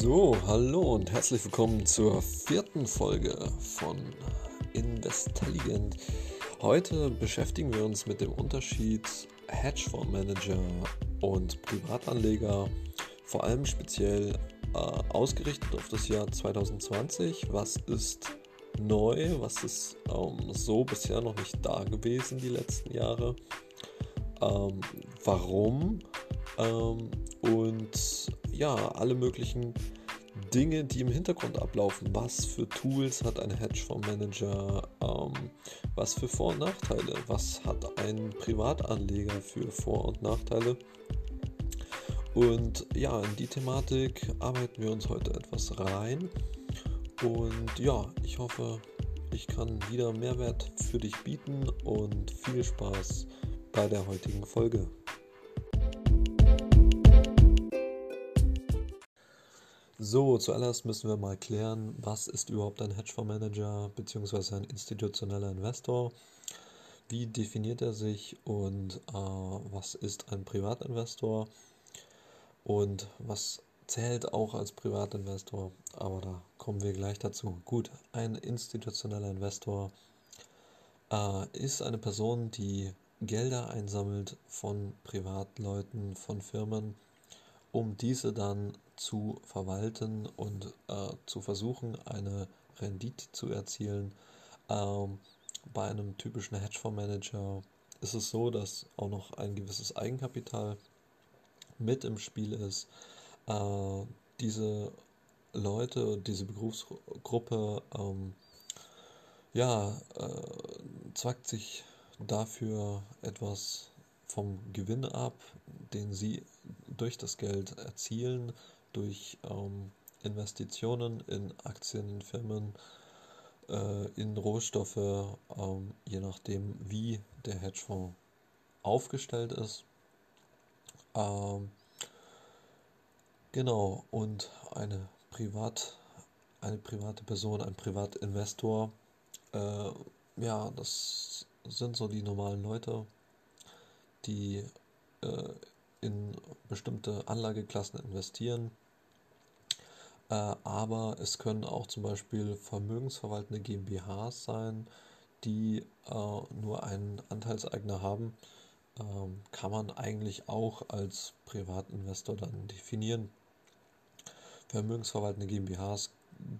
So, hallo und herzlich willkommen zur vierten Folge von Investelligent. Heute beschäftigen wir uns mit dem Unterschied Hedgefondsmanager und Privatanleger, vor allem speziell äh, ausgerichtet auf das Jahr 2020. Was ist neu? Was ist ähm, so bisher noch nicht da gewesen die letzten Jahre? Ähm, warum? Ähm, und ja, alle möglichen Dinge, die im Hintergrund ablaufen. Was für Tools hat ein Hedgefondsmanager? Ähm, was für Vor- und Nachteile? Was hat ein Privatanleger für Vor- und Nachteile? Und ja, in die Thematik arbeiten wir uns heute etwas rein. Und ja, ich hoffe, ich kann wieder Mehrwert für dich bieten und viel Spaß bei der heutigen Folge. So, zuallererst müssen wir mal klären, was ist überhaupt ein Hedgefondsmanager bzw. ein institutioneller Investor? Wie definiert er sich und äh, was ist ein Privatinvestor? Und was zählt auch als Privatinvestor? Aber da kommen wir gleich dazu. Gut, ein institutioneller Investor äh, ist eine Person, die Gelder einsammelt von Privatleuten, von Firmen, um diese dann zu verwalten und äh, zu versuchen, eine Rendite zu erzielen. Ähm, bei einem typischen Hedgefondsmanager ist es so, dass auch noch ein gewisses Eigenkapital mit im Spiel ist. Äh, diese Leute, diese Berufsgruppe, ähm, ja, äh, zwackt sich dafür etwas vom Gewinn ab, den sie durch das Geld erzielen, durch ähm, Investitionen in Aktien, in Firmen, äh, in Rohstoffe, ähm, je nachdem, wie der Hedgefonds aufgestellt ist. Ähm, genau, und eine Privat, eine private Person, ein Privatinvestor, äh, ja, das sind so die normalen Leute, die äh, in bestimmte Anlageklassen investieren. Äh, aber es können auch zum Beispiel vermögensverwaltende GmbHs sein, die äh, nur einen Anteilseigner haben. Ähm, kann man eigentlich auch als Privatinvestor dann definieren. Vermögensverwaltende GmbHs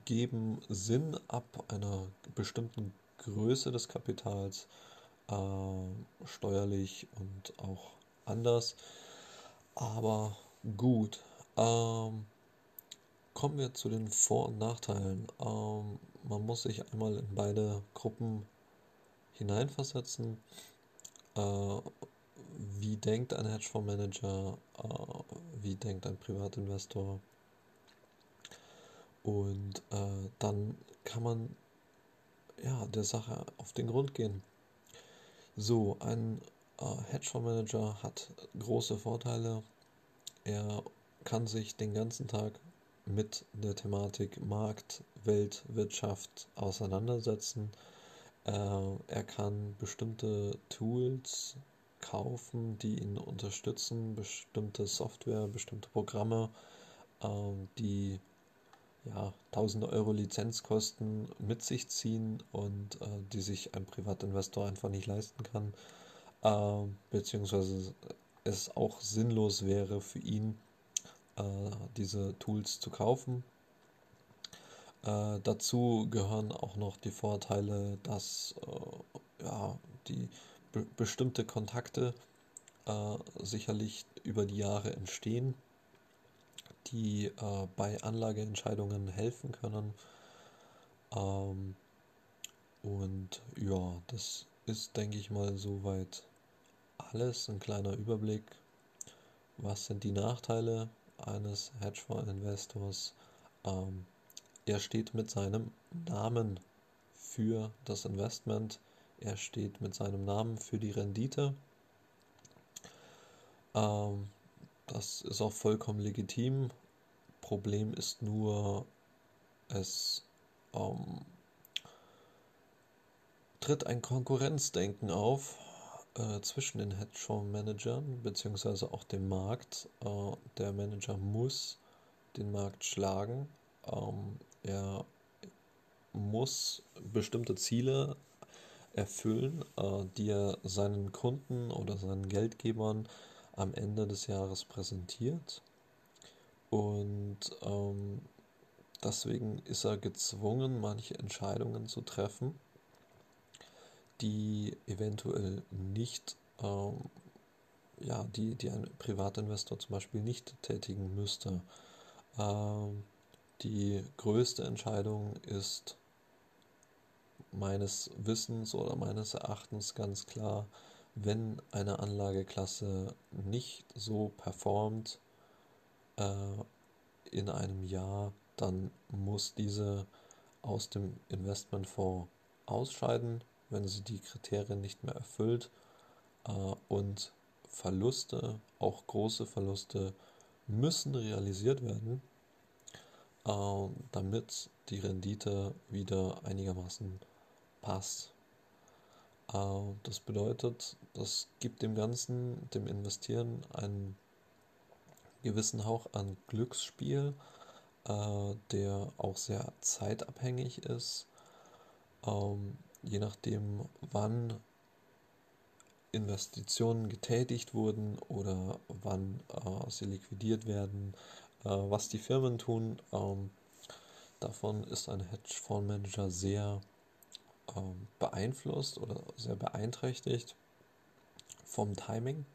geben Sinn ab einer bestimmten Größe des Kapitals, äh, steuerlich und auch anders. Aber gut. Ähm, kommen wir zu den Vor- und Nachteilen. Ähm, man muss sich einmal in beide Gruppen hineinversetzen. Äh, wie denkt ein Hedgefondsmanager? Äh, wie denkt ein Privatinvestor? Und äh, dann kann man ja, der Sache auf den Grund gehen. So, ein Hedgefondsmanager hat große Vorteile. Er kann sich den ganzen Tag mit der Thematik Markt, Welt, Wirtschaft auseinandersetzen. Äh, er kann bestimmte Tools kaufen, die ihn unterstützen, bestimmte Software, bestimmte Programme, äh, die ja, tausende Euro Lizenzkosten mit sich ziehen und äh, die sich ein Privatinvestor einfach nicht leisten kann, äh, beziehungsweise es auch sinnlos wäre für ihn, äh, diese Tools zu kaufen. Äh, dazu gehören auch noch die Vorteile, dass äh, ja, die be bestimmte Kontakte äh, sicherlich über die Jahre entstehen die äh, bei Anlageentscheidungen helfen können. Ähm, und ja, das ist, denke ich mal, soweit alles. Ein kleiner Überblick. Was sind die Nachteile eines Hedgefonds-Investors? Ähm, er steht mit seinem Namen für das Investment. Er steht mit seinem Namen für die Rendite. Ähm, das ist auch vollkommen legitim. Problem ist nur, es ähm, tritt ein Konkurrenzdenken auf äh, zwischen den Hedgefonds-Managern bzw. auch dem Markt. Äh, der Manager muss den Markt schlagen. Ähm, er muss bestimmte Ziele erfüllen, äh, die er seinen Kunden oder seinen Geldgebern am Ende des Jahres präsentiert. Und ähm, deswegen ist er gezwungen, manche Entscheidungen zu treffen, die eventuell nicht, ähm, ja, die, die ein Privatinvestor zum Beispiel nicht tätigen müsste. Ähm, die größte Entscheidung ist meines Wissens oder meines Erachtens ganz klar, wenn eine Anlageklasse nicht so performt äh, in einem Jahr, dann muss diese aus dem Investmentfonds ausscheiden, wenn sie die Kriterien nicht mehr erfüllt äh, und Verluste, auch große Verluste, müssen realisiert werden, äh, damit die Rendite wieder einigermaßen passt. Äh, das bedeutet, das gibt dem Ganzen, dem Investieren einen gewissen Hauch an Glücksspiel, äh, der auch sehr zeitabhängig ist. Ähm, je nachdem, wann Investitionen getätigt wurden oder wann äh, sie liquidiert werden, äh, was die Firmen tun. Ähm, davon ist ein Hedgefondsmanager sehr ähm, beeinflusst oder sehr beeinträchtigt vom Timing.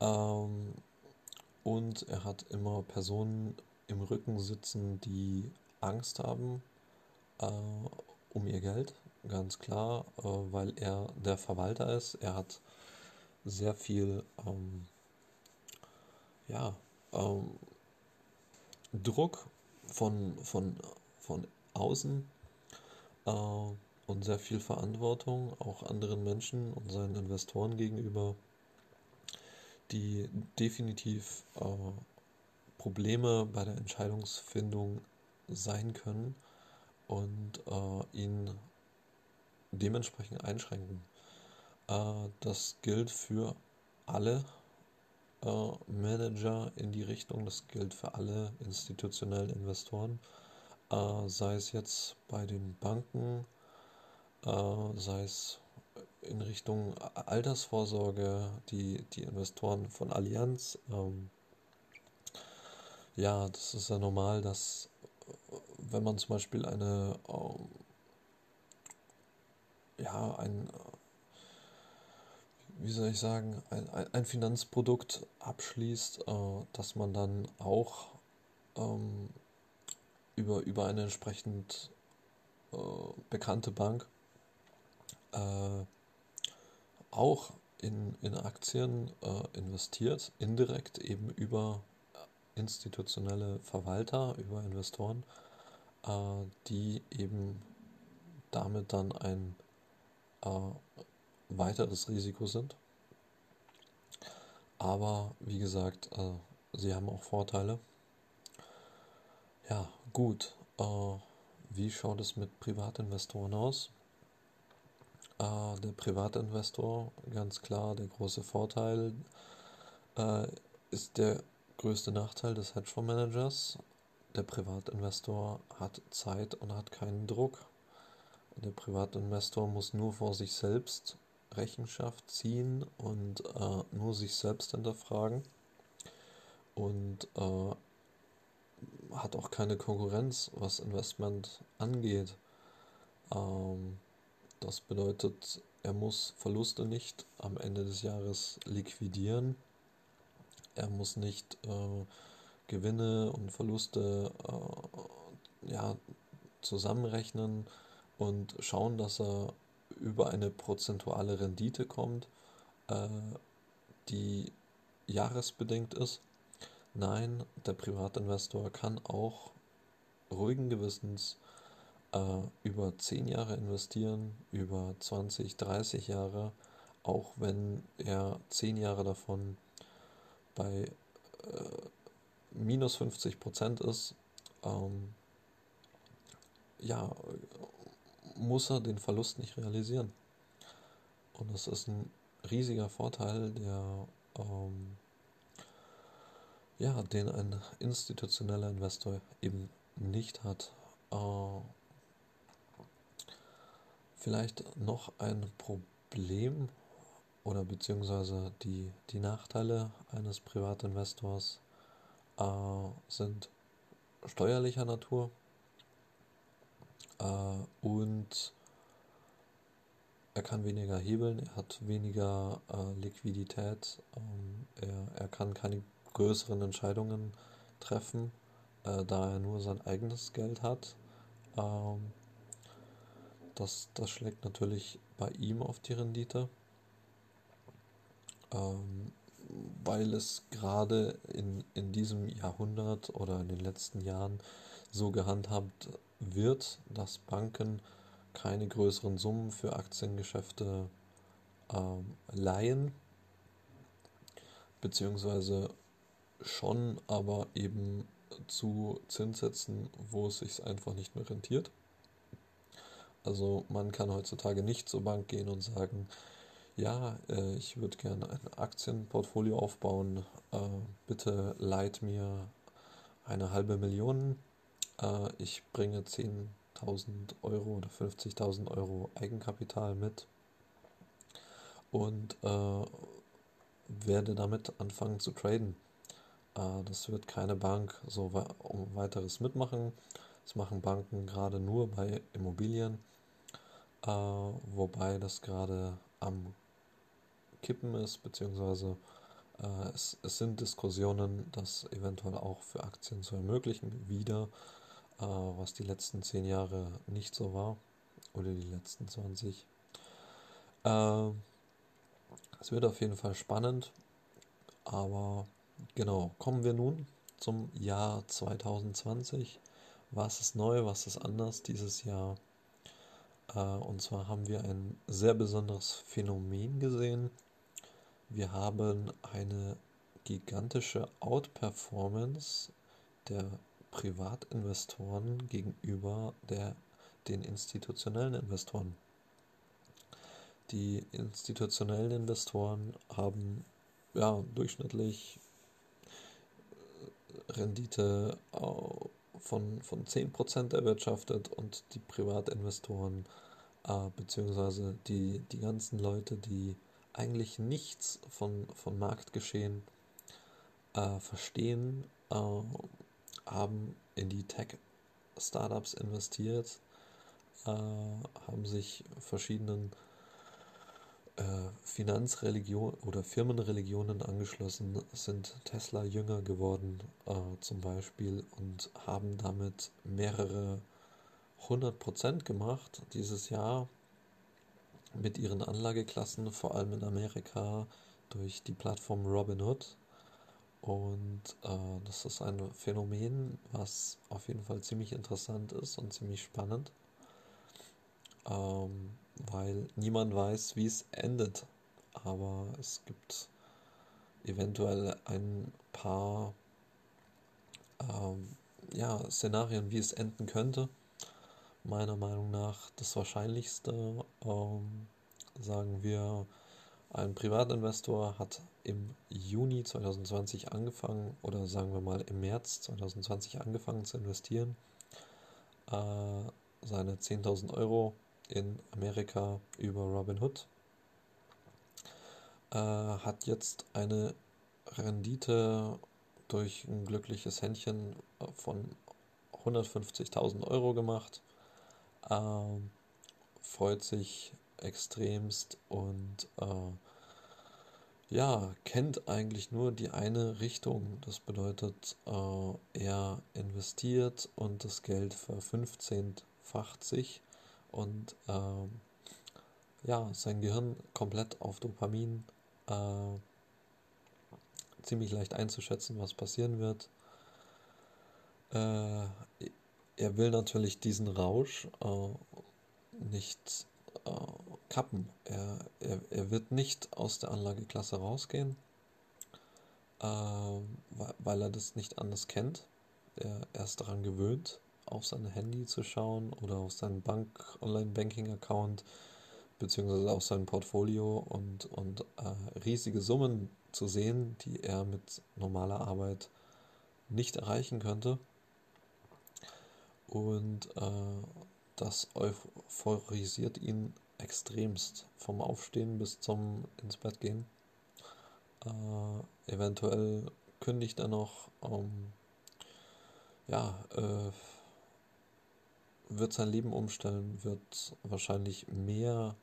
Ähm, und er hat immer Personen im Rücken sitzen, die Angst haben äh, um ihr Geld, ganz klar, äh, weil er der Verwalter ist. Er hat sehr viel ähm, ja, ähm, Druck von, von, von außen äh, und sehr viel Verantwortung auch anderen Menschen und seinen Investoren gegenüber, die definitiv äh, Probleme bei der Entscheidungsfindung sein können und äh, ihn dementsprechend einschränken. Äh, das gilt für alle äh, Manager in die Richtung, das gilt für alle institutionellen Investoren äh, sei es jetzt bei den Banken, äh, sei es in Richtung Altersvorsorge, die, die Investoren von Allianz. Ähm, ja, das ist ja normal, dass wenn man zum Beispiel eine, ähm, ja, ein, wie soll ich sagen, ein, ein Finanzprodukt abschließt, äh, dass man dann auch ähm, über, über eine entsprechend äh, bekannte Bank äh, auch in, in Aktien äh, investiert, indirekt eben über institutionelle Verwalter, über Investoren, äh, die eben damit dann ein weiteres Risiko sind. Aber wie gesagt, äh, sie haben auch Vorteile. Ja, gut. Äh, wie schaut es mit Privatinvestoren aus? Äh, der Privatinvestor, ganz klar, der große Vorteil äh, ist der größte Nachteil des Hedgefondsmanagers. Der Privatinvestor hat Zeit und hat keinen Druck. Der Privatinvestor muss nur vor sich selbst Rechenschaft ziehen und äh, nur sich selbst hinterfragen. Und äh, hat auch keine Konkurrenz, was Investment angeht. Ähm, das bedeutet, er muss Verluste nicht am Ende des Jahres liquidieren. Er muss nicht äh, Gewinne und Verluste äh, ja, zusammenrechnen und schauen, dass er über eine prozentuale Rendite kommt, äh, die jahresbedingt ist. Nein, der Privatinvestor kann auch ruhigen Gewissens äh, über 10 Jahre investieren, über 20, 30 Jahre, auch wenn er 10 Jahre davon bei äh, minus 50 Prozent ist. Ähm, ja, muss er den Verlust nicht realisieren. Und das ist ein riesiger Vorteil, der ähm, ja, den ein institutioneller Investor eben nicht hat. Äh, vielleicht noch ein Problem oder beziehungsweise die, die Nachteile eines Privatinvestors äh, sind steuerlicher Natur äh, und er kann weniger hebeln, er hat weniger äh, Liquidität, ähm, er, er kann keine größeren Entscheidungen treffen, äh, da er nur sein eigenes Geld hat. Ähm, das, das schlägt natürlich bei ihm auf die Rendite, ähm, weil es gerade in, in diesem Jahrhundert oder in den letzten Jahren so gehandhabt wird, dass Banken keine größeren Summen für Aktiengeschäfte ähm, leihen, beziehungsweise schon, aber eben zu Zinssätzen, wo es sich einfach nicht mehr rentiert. Also man kann heutzutage nicht zur Bank gehen und sagen, ja, äh, ich würde gerne ein Aktienportfolio aufbauen, äh, bitte leiht mir eine halbe Million, äh, ich bringe 10.000 Euro oder 50.000 Euro Eigenkapital mit und äh, werde damit anfangen zu traden. Äh, das wird keine Bank so um weiteres mitmachen. Das machen Banken gerade nur bei Immobilien, äh, wobei das gerade am Kippen ist, beziehungsweise äh, es, es sind Diskussionen, das eventuell auch für Aktien zu ermöglichen, wieder, was die letzten zehn Jahre nicht so war, oder die letzten 20. Es wird auf jeden Fall spannend, aber Genau, kommen wir nun zum Jahr 2020. Was ist neu, was ist anders dieses Jahr? Äh, und zwar haben wir ein sehr besonderes Phänomen gesehen. Wir haben eine gigantische Outperformance der Privatinvestoren gegenüber der, den institutionellen Investoren. Die institutionellen Investoren haben ja durchschnittlich Rendite von, von 10% erwirtschaftet und die Privatinvestoren äh, beziehungsweise die, die ganzen Leute, die eigentlich nichts von, von Marktgeschehen äh, verstehen, äh, haben in die Tech-Startups investiert, äh, haben sich verschiedenen äh, Finanzreligion oder Firmenreligionen angeschlossen, sind Tesla jünger geworden äh, zum Beispiel und haben damit mehrere hundert Prozent gemacht dieses Jahr mit ihren Anlageklassen, vor allem in Amerika durch die Plattform Robinhood. Und äh, das ist ein Phänomen, was auf jeden Fall ziemlich interessant ist und ziemlich spannend. Ähm, weil niemand weiß, wie es endet. Aber es gibt eventuell ein paar ähm, ja, Szenarien, wie es enden könnte. Meiner Meinung nach das Wahrscheinlichste, ähm, sagen wir, ein Privatinvestor hat im Juni 2020 angefangen oder sagen wir mal im März 2020 angefangen zu investieren. Äh, seine 10.000 Euro in Amerika über Robinhood. Äh, hat jetzt eine Rendite durch ein glückliches Händchen von 150.000 Euro gemacht. Äh, freut sich extremst und äh, ja, kennt eigentlich nur die eine Richtung. Das bedeutet, äh, er investiert und das Geld verfünfzehnfacht sich und ähm, ja, sein Gehirn komplett auf Dopamin äh, ziemlich leicht einzuschätzen, was passieren wird. Äh, er will natürlich diesen Rausch äh, nicht äh, kappen. Er, er, er wird nicht aus der Anlageklasse rausgehen, äh, weil er das nicht anders kennt. Er, er ist daran gewöhnt auf sein Handy zu schauen oder auf seinen Bank Online-Banking-Account beziehungsweise auf sein Portfolio und, und äh, riesige Summen zu sehen, die er mit normaler Arbeit nicht erreichen könnte. Und äh, das euphorisiert ihn extremst vom Aufstehen bis zum ins Bett gehen. Äh, eventuell kündigt er noch, ähm, ja, äh, wird sein Leben umstellen, wird wahrscheinlich mehr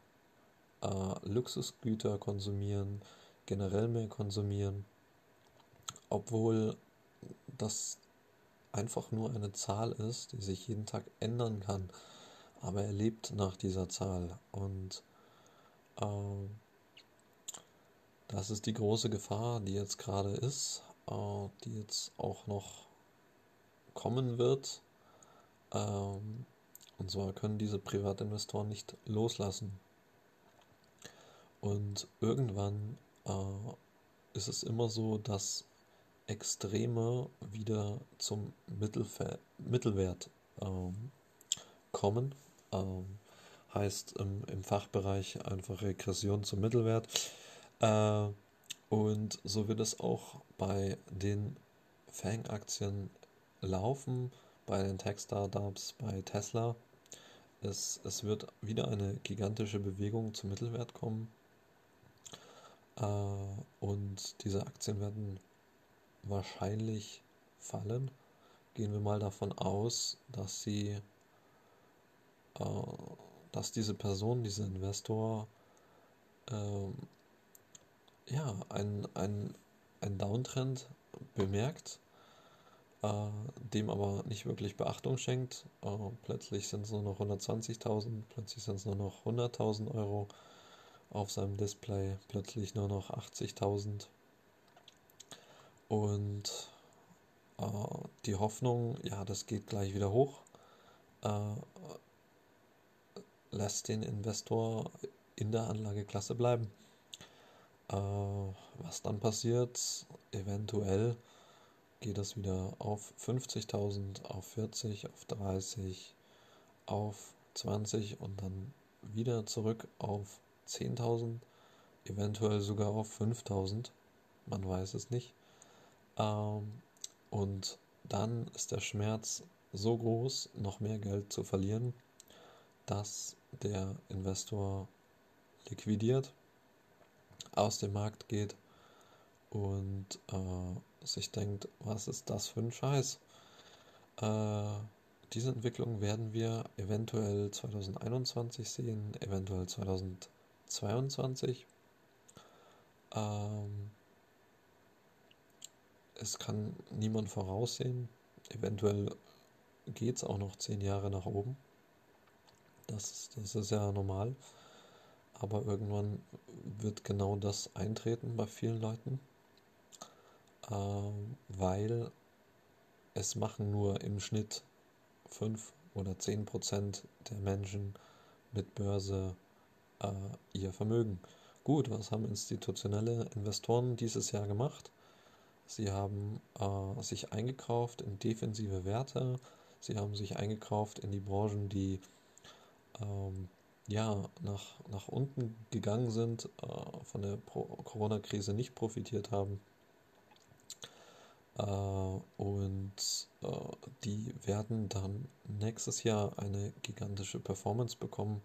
äh, Luxusgüter konsumieren, generell mehr konsumieren, obwohl das einfach nur eine Zahl ist, die sich jeden Tag ändern kann. Aber er lebt nach dieser Zahl und äh, das ist die große Gefahr, die jetzt gerade ist, äh, die jetzt auch noch kommen wird. Ähm, und zwar können diese Privatinvestoren nicht loslassen. Und irgendwann äh, ist es immer so, dass Extreme wieder zum Mittelfe Mittelwert ähm, kommen. Ähm, heißt im, im, Fachbereich einfach Regression zum Mittelwert. Äh, und so wird es auch bei den Fang-Aktien laufen, bei den Tech-Startups, bei Tesla. Es, es wird wieder eine gigantische Bewegung zum Mittelwert kommen. Äh, und diese Aktien werden wahrscheinlich fallen. Gehen wir mal davon aus, dass sie, äh, dass diese Person, dieser Investor, äh, ja, ein, ein, ein Downtrend bemerkt, äh, dem aber nicht wirklich Beachtung schenkt. Äh, plötzlich sind es nur noch 120.000, plötzlich sind es nur noch 100.000 Euro auf seinem Display, plötzlich nur noch 80.000 und äh, die Hoffnung, ja, das geht gleich wieder hoch, lässt den Investor in der Anlageklasse bleiben. Äh, was dann passiert, eventuell geht das wieder auf 50.000, auf 40, auf 30, auf 20 und dann wieder zurück auf 10.000, eventuell sogar auf 5.000. Man weiß es nicht. Ähm, und dann ist der Schmerz so groß, noch mehr Geld zu verlieren, dass der Investor liquidiert, aus dem Markt geht und äh, sich denkt, was ist das für ein Scheiß? Äh, diese Entwicklung werden wir eventuell 2021 sehen, eventuell 2022. Ähm, es kann niemand voraussehen. Eventuell geht es auch noch zehn Jahre nach oben. Das, das ist ja normal. Aber irgendwann wird genau das eintreten bei vielen Leuten, äh, weil es machen nur im Schnitt 5 oder 10 Prozent der Menschen mit Börse äh, ihr Vermögen. Gut, was haben institutionelle Investoren dieses Jahr gemacht? Sie haben äh, sich eingekauft in defensive Werte. Sie haben sich eingekauft in die Branchen, die ähm, ja, nach, nach unten gegangen sind, äh, von der Corona-Krise nicht profitiert haben. Äh, und äh, die werden dann nächstes Jahr eine gigantische Performance bekommen.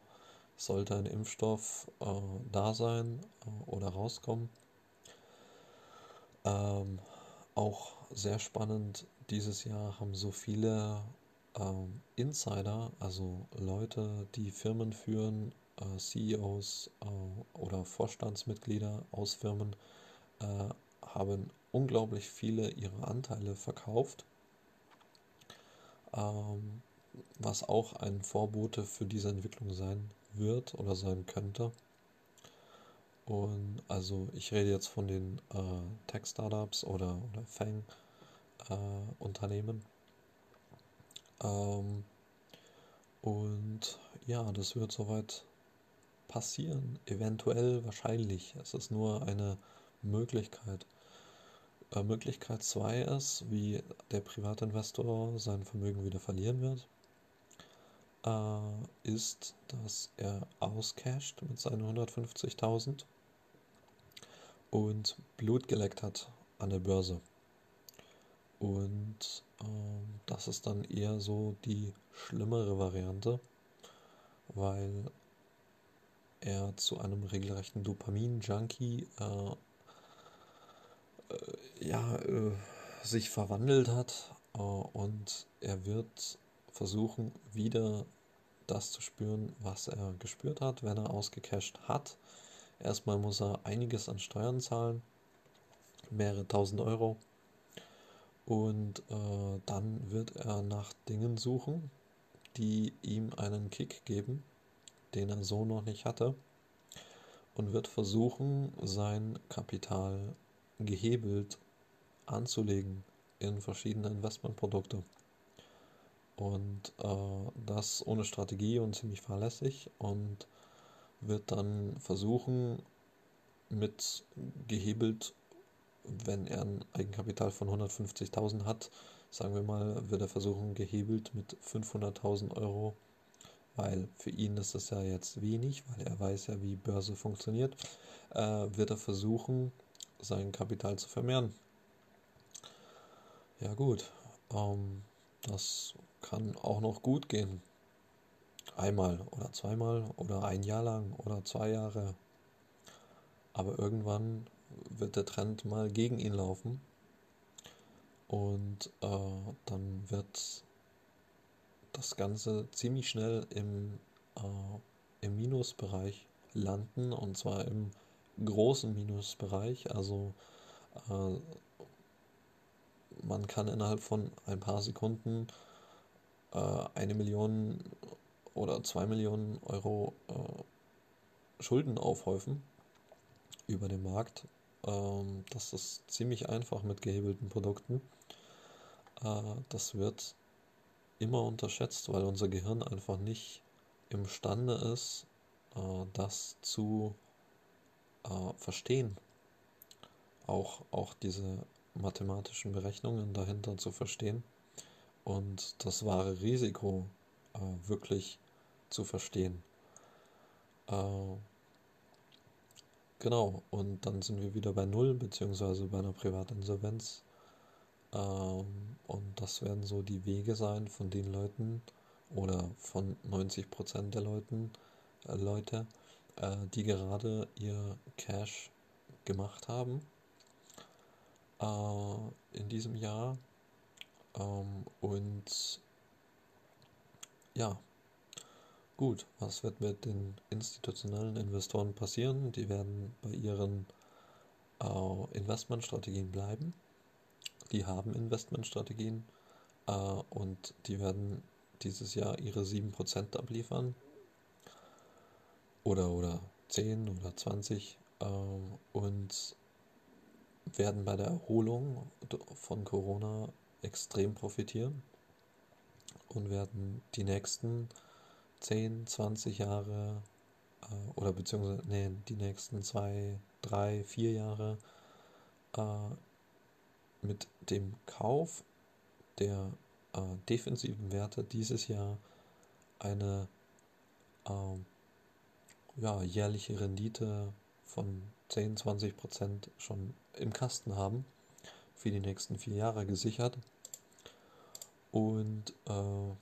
Sollte ein Impfstoff äh, da sein äh, oder rauskommen. Ähm, auch sehr spannend, dieses Jahr haben so viele ähm, Insider, also Leute, die Firmen führen, äh, CEOs äh, oder Vorstandsmitglieder aus Firmen, äh, haben unglaublich viele ihrer Anteile verkauft, ähm, was auch ein Vorbote für diese Entwicklung sein wird oder sein könnte. Und also ich rede jetzt von den äh, Tech-Startups oder, oder Fang-Unternehmen. Äh, ähm, und ja, das wird soweit passieren. Eventuell, wahrscheinlich. Es ist nur eine Möglichkeit. Äh, Möglichkeit 2 ist, wie der Privatinvestor sein Vermögen wieder verlieren wird, äh, ist, dass er auscasht mit seinen 150.000 und Blut geleckt hat an der Börse. Und ähm, das ist dann eher so die schlimmere Variante, weil er zu einem regelrechten Dopamin-Junkie äh, äh, ja, äh, sich verwandelt hat äh, und er wird versuchen, wieder das zu spüren, was er gespürt hat, wenn er ausgecasht hat. Erstmal muss er einiges an Steuern zahlen, mehrere tausend Euro. Und äh, dann wird er nach Dingen suchen, die ihm einen Kick geben, den er so noch nicht hatte. Und wird versuchen, sein Kapital gehebelt anzulegen in verschiedene Investmentprodukte. Und äh, das ohne Strategie und ziemlich fahrlässig und wird dann versuchen, mit gehebelt, wenn er ein Eigenkapital von 150.000 hat, sagen wir mal, wird er versuchen, gehebelt mit 500.000 Euro, weil für ihn ist das ja jetzt wenig, weil er weiß ja, wie Börse funktioniert, äh, wird er versuchen, sein Kapital zu vermehren. Ja gut, ähm, das kann auch noch gut gehen. Einmal oder zweimal oder ein Jahr lang oder zwei Jahre. Aber irgendwann wird der Trend mal gegen ihn laufen und äh, dann wird das Ganze ziemlich schnell im, äh, im Minusbereich landen und zwar im großen Minusbereich. Also äh, man kann innerhalb von ein paar Sekunden äh, eine Million oder zwei Millionen Euro äh, Schulden aufhäufen über den Markt. Ähm, das ist ziemlich einfach mit gehebelten Produkten. Äh, das wird immer unterschätzt, weil unser Gehirn einfach nicht imstande ist, äh, das zu äh, verstehen. Auch, auch diese mathematischen Berechnungen dahinter zu verstehen und das wahre Risiko äh, wirklich zu verstehen. Äh, genau, und dann sind wir wieder bei Null, beziehungsweise bei einer Privatinsolvenz. Ähm, und das werden so die Wege sein von den Leuten oder von 90% der Leuten, äh, Leute, äh, die gerade ihr Cash gemacht haben äh, in diesem Jahr. Ähm, und ja, gut, was wird mit den institutionellen Investoren passieren? Die werden bei ihren äh, Investmentstrategien bleiben. Die haben Investmentstrategien äh, und die werden dieses Jahr ihre 7% abliefern. Oder, oder 10 oder 20. Äh, und werden bei der Erholung von Corona extrem profitieren und werden die nächsten 10, 20 Jahre äh, oder beziehungsweise nee, die nächsten 2, 3, 4 Jahre äh, mit dem Kauf der äh, defensiven Werte dieses Jahr eine äh, ja, jährliche Rendite von 10, 20 Prozent schon im Kasten haben, für die nächsten vier Jahre gesichert. Und äh,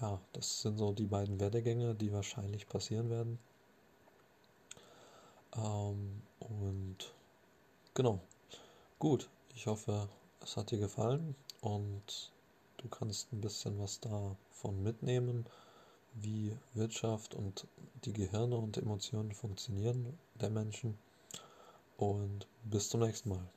ja, das sind so die beiden Werdegänge, die wahrscheinlich passieren werden. Ähm, und genau. Gut, ich hoffe, es hat dir gefallen und du kannst ein bisschen was davon mitnehmen, wie Wirtschaft und die Gehirne und Emotionen funktionieren der Menschen. Und bis zum nächsten Mal.